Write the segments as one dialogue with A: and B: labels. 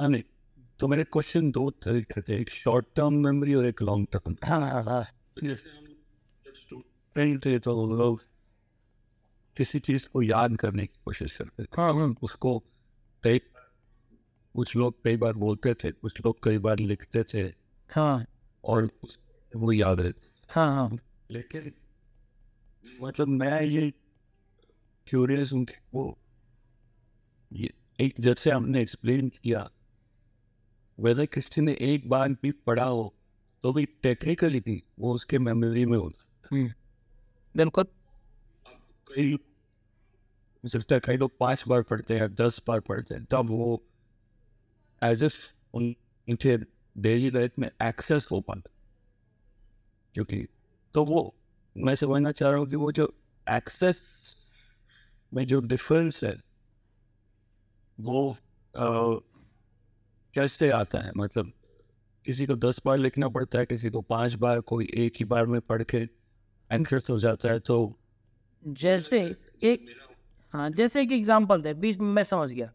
A: नहीं तो मेरे क्वेश्चन दो तरीके थे एक शॉर्ट टर्म मेमोरी और एक लॉन्ग टर्म
B: हाँ
A: जैसे हम स्टूडेंट थे तो लोग किसी चीज़ को याद करने की कोशिश करते थे।
B: हाँ हाँ।
A: उसको कई कुछ लोग कई बार बोलते थे कुछ लोग कई बार लिखते थे।
B: हाँ।
A: और वो याद रहते
B: हाँ हाँ।
A: लेकिन मतलब मैं ये क्यूरियस हूँ कि वो ये एक जैसे हमने एक्सप्लेन किया वैसे किसी ने एक बार भी पढ़ा हो तो भी टेक्निकली थी वो उसके मेमोरी में होता
B: हम्म, बिल्कुल
A: कई हो सकता है कई लोग पाँच बार पढ़ते हैं दस बार पढ़ते हैं तब वो एज इफ़ उनके डेली लाइफ में एक्सेस हो पाता क्योंकि तो वो मैं समझना चाह रहा हूँ कि वो जो एक्सेस में जो डिफरेंस है वो कैसे आता है? मतलब किसी को दस बार लिखना पड़ता है, किसी को पाँच बार, कोई एक ही बार में पढ़ के एक्सेस हो जाता है तो
B: जैसे एक हाँ जैसे एक एग्जांपल दे, बीच में मैं समझ गया।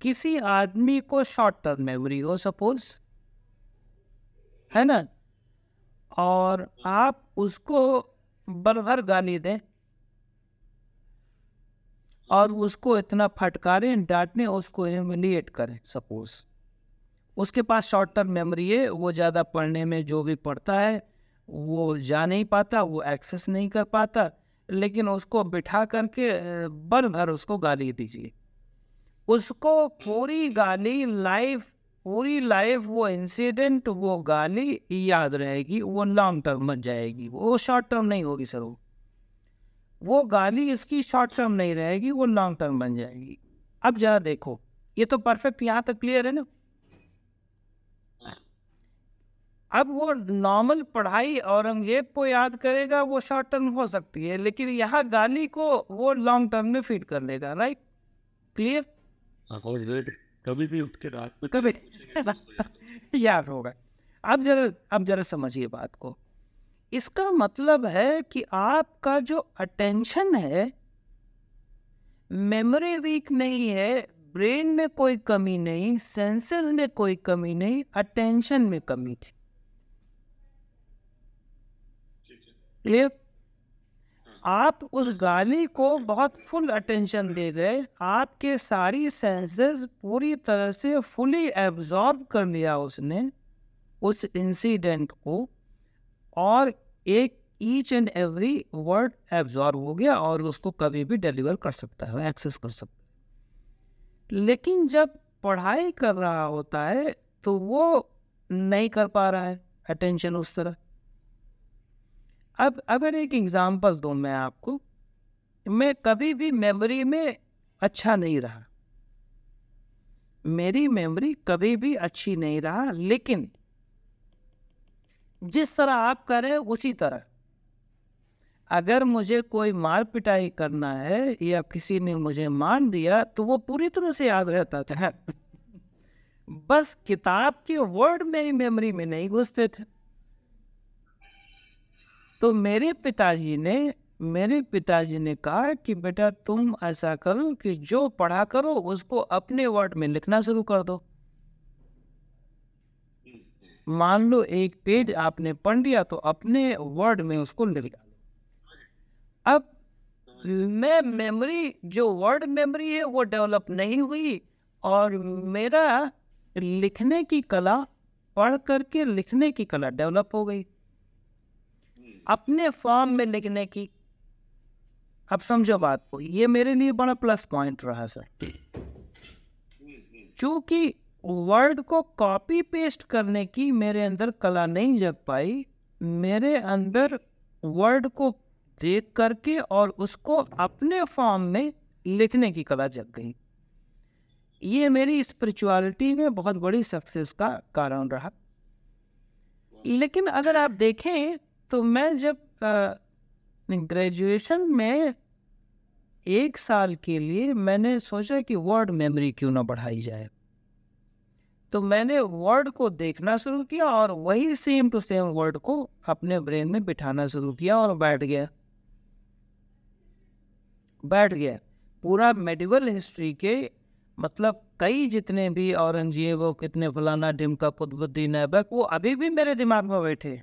B: किसी आदमी को शॉर्ट टर्म मेमोरी हो सपोज़ है ना? और आप उसको बर भर गाली दें और उसको इतना फटकारें डांटने उसको ह्यूमिलिएट करें सपोज़ उसके पास शॉर्ट टर्म मेमोरी है, वो ज़्यादा पढ़ने में जो भी पढ़ता है, वो जा नहीं पाता, वो एक्सेस नहीं कर पाता, लेकिन उसको बिठा करके बर भर उसको गाली दीजिए। उसको पूरी गाली लाइफ पूरी लाइफ वो इंसिडेंट वो गाली याद रहेगी, वो लॉन्ग टर्म बन जाएगी, वो शॉर्ट टर्म नहीं होगी सर वो। वो गाली इसकी शॉर्ट टर्म नहीं रहेगी वो लॉन्ग टर्म बन जाएगी। अब जरा देखो ये तो परफेक्ट यहाँ तक क्लियर है ना? अब वो नॉर्मल पढ़ाई औरंगज़ेब को याद करेगा वो शॉर्ट टर्म हो सकती है लेकिन यहाँ गाली को वो लॉन्ग टर्म में फ़ीड कर लेगा राइट क्लियर
A: कभी भी उठ के रात में
B: कभी याद होगा। अब जरा अब जरा समझिए बात को। इसका मतलब है कि आपका जो अटेंशन है मेमोरी वीक नहीं है ब्रेन में कोई कमी नहीं सेंसर में कोई कमी नहीं अटेंशन में कमी थी। आप उस गाली को बहुत फुल अटेंशन दे गए, आपके सारी सेंसेस पूरी तरह से फुली एब्जॉर्ब कर लिया उसने, उस इंसिडेंट को, और एक each and every word absorb हो गया और उसको कभी भी डिलीवर कर सकता है एक्सेस कर सकता है। लेकिन जब पढ़ाई कर रहा होता है तो वो नहीं कर पा रहा है अटेंशन उस तरह। अब अगर एक एग्जांपल दूँ मैं आपको, मैं कभी भी मेमोरी में अच्छा नहीं रहा। मेरी मेमोरी कभी भी अच्छी नहीं रहा, लेकिन जिस तरह आप कर, उसी तरह। अगर मुझे कोई मार पिटाई करना है या किसी ने मुझे मान दिया तो वो पूरी तरह से याद रहता था। बस किताब के वर्ड मेरी मेमोरी में नहीं घुसते थे। तो मेरे पिताजी ने, मेरे पिताजी ने कहा कि, बेटा, तुम ऐसा करो कि जो पढ़ा करो, उसको अपने वर्ड में लिखना शुरू कर दो। मान लो एक पेज आपने पढ़ लिया तो अपने वर्ड में उसको लिख डालो अब मैं मेमोरी जो वर्ड मेमोरी है वो डेवलप नहीं हुई और मेरा लिखने की कला पढ़ करके लिखने की कला डेवलप हो गई। अपने फॉर्म में लिखने की अब समझो बात को ये मेरे लिए बड़ा प्लस पॉइंट रहा सर क्योंकि वर्ड को कॉपी पेस्ट करने की मेरे अंदर कला नहीं जग पाई। मेरे अंदर वर्ड को देख करके और उसको अपने फॉर्म में लिखने की कला जग गई। ये मेरी स्पिरिचुअलिटी में बहुत बड़ी सक्सेस का कारण रहा। लेकिन अगर आप देखें तो मैं जब ग्रेजुएशन में एक साल के लिए मैंने सोचा कि वर्ड मेमोरी क्यों ना बढ़ाई जाए। तो मैंने वर्ड को देखना शुरू किया और वही सेम टू सेम वर्ड को अपने ब्रेन में बिठाना शुरू किया और बैठ गया। बैठ गया। पूरा मेडिवल हिस्ट्री के मतलब कई जितने भी औरंगज़ेब वो कितने फलाना ढिमका कुतुबुद्दीन ऐबक वो अभी भी मेरे दिमाग में बैठे।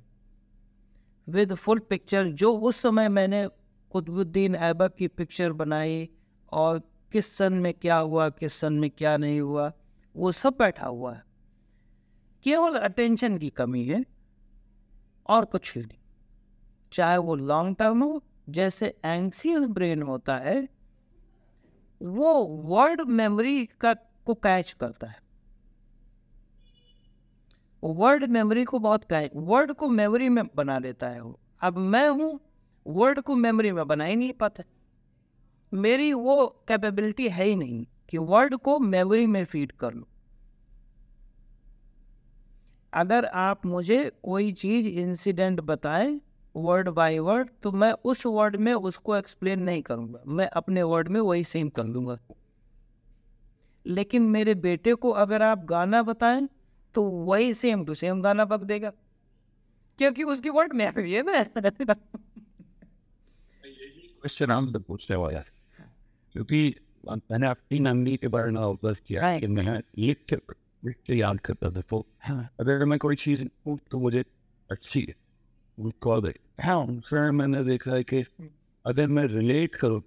B: विद फुल पिक्चर जो उस समय मैंने कुतुबुद्दीन ऐबक की पिक्चर बनाई और किस सन में क्या हुआ, किस सन में क्या नहीं हुआ वो सब बैठा हुआ है। केवल अटेंशन की कमी है और कुछ ही नहीं। चाहे वो लॉन्ग टर्म हो, जैसे एंक्सियस ब्रेन होता है, वो वर्ड मेमोरी का, को कैच करता है। वर्ड मेमोरी को बहुत कैच वर्ड को मेमोरी में बना लेता है वो। अब मैं हूँ वर्ड को मेमोरी में बना ही नहीं पाता। मेरी वो कैपेबिलिटी है ही नहीं। कि वर्ड को मेमोरी में फ़ीड कर लो। अगर आप मुझे कोई चीज़ इंसिडेंट बताएँ वर्ड बाय वर्ड तो मैं उस वर्ड में उसको एक्सप्लेन नहीं करूँगा। मैं अपने वर्ड में वही सेम कर लूँगा। लेकिन मेरे बेटे को अगर आप गाना बताएँ तो वही सेम टू सेम गाना बक देगा। क्योंकि उसकी वर्ड में है ना।
A: क्वेश्चन आपसे पूछने वाला क्योंकि मैंने अपनी नंदी के बारे में अवगत किया कि मैं लिख के लिख के याद करता था। तो अगर मैं कोई चीज़ तो मुझे अच्छी है कॉल दे। हाँ। फिर मैंने देखा है कि अगर मैं रिलेट करूँ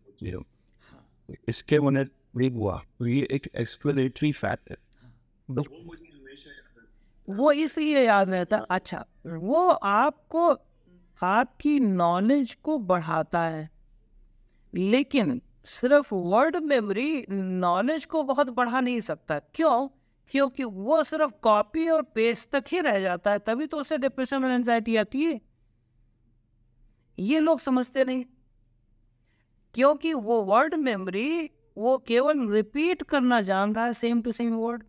A: इसके मैंने नहीं हुआ। तो ये एक एक्सप्लेनेटरी फैक्ट है। तो
B: वो इसलिए याद रहता अच्छा वो आपको आपकी नॉलेज को बढ़ाता है। लेकिन सिर्फ़ वर्ड मेमोरी नॉलेज को बहुत बढ़ा नहीं सकता। क्यों? क्योंकि वो सिर्फ़ कॉपी और पेस्ट तक ही रह जाता है, तभी तो उसे डिप्रेशन और एंजाइटी आती है। ये लोग समझते नहीं। क्योंकि वो वर्ड मेमोरी वो केवल रिपीट करना जान रहा है सेम टू सेम वर्ड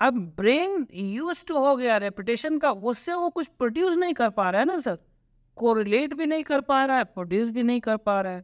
B: अब ब्रेन यूज़ हो गया रेपिटेशन का, उससे वो कुछ प्रोड्यूस नहीं कर पा रहा है ना सर कोरिलेट भी नहीं कर पा रहा है प्रोड्यूस भी नहीं कर पा रहा है।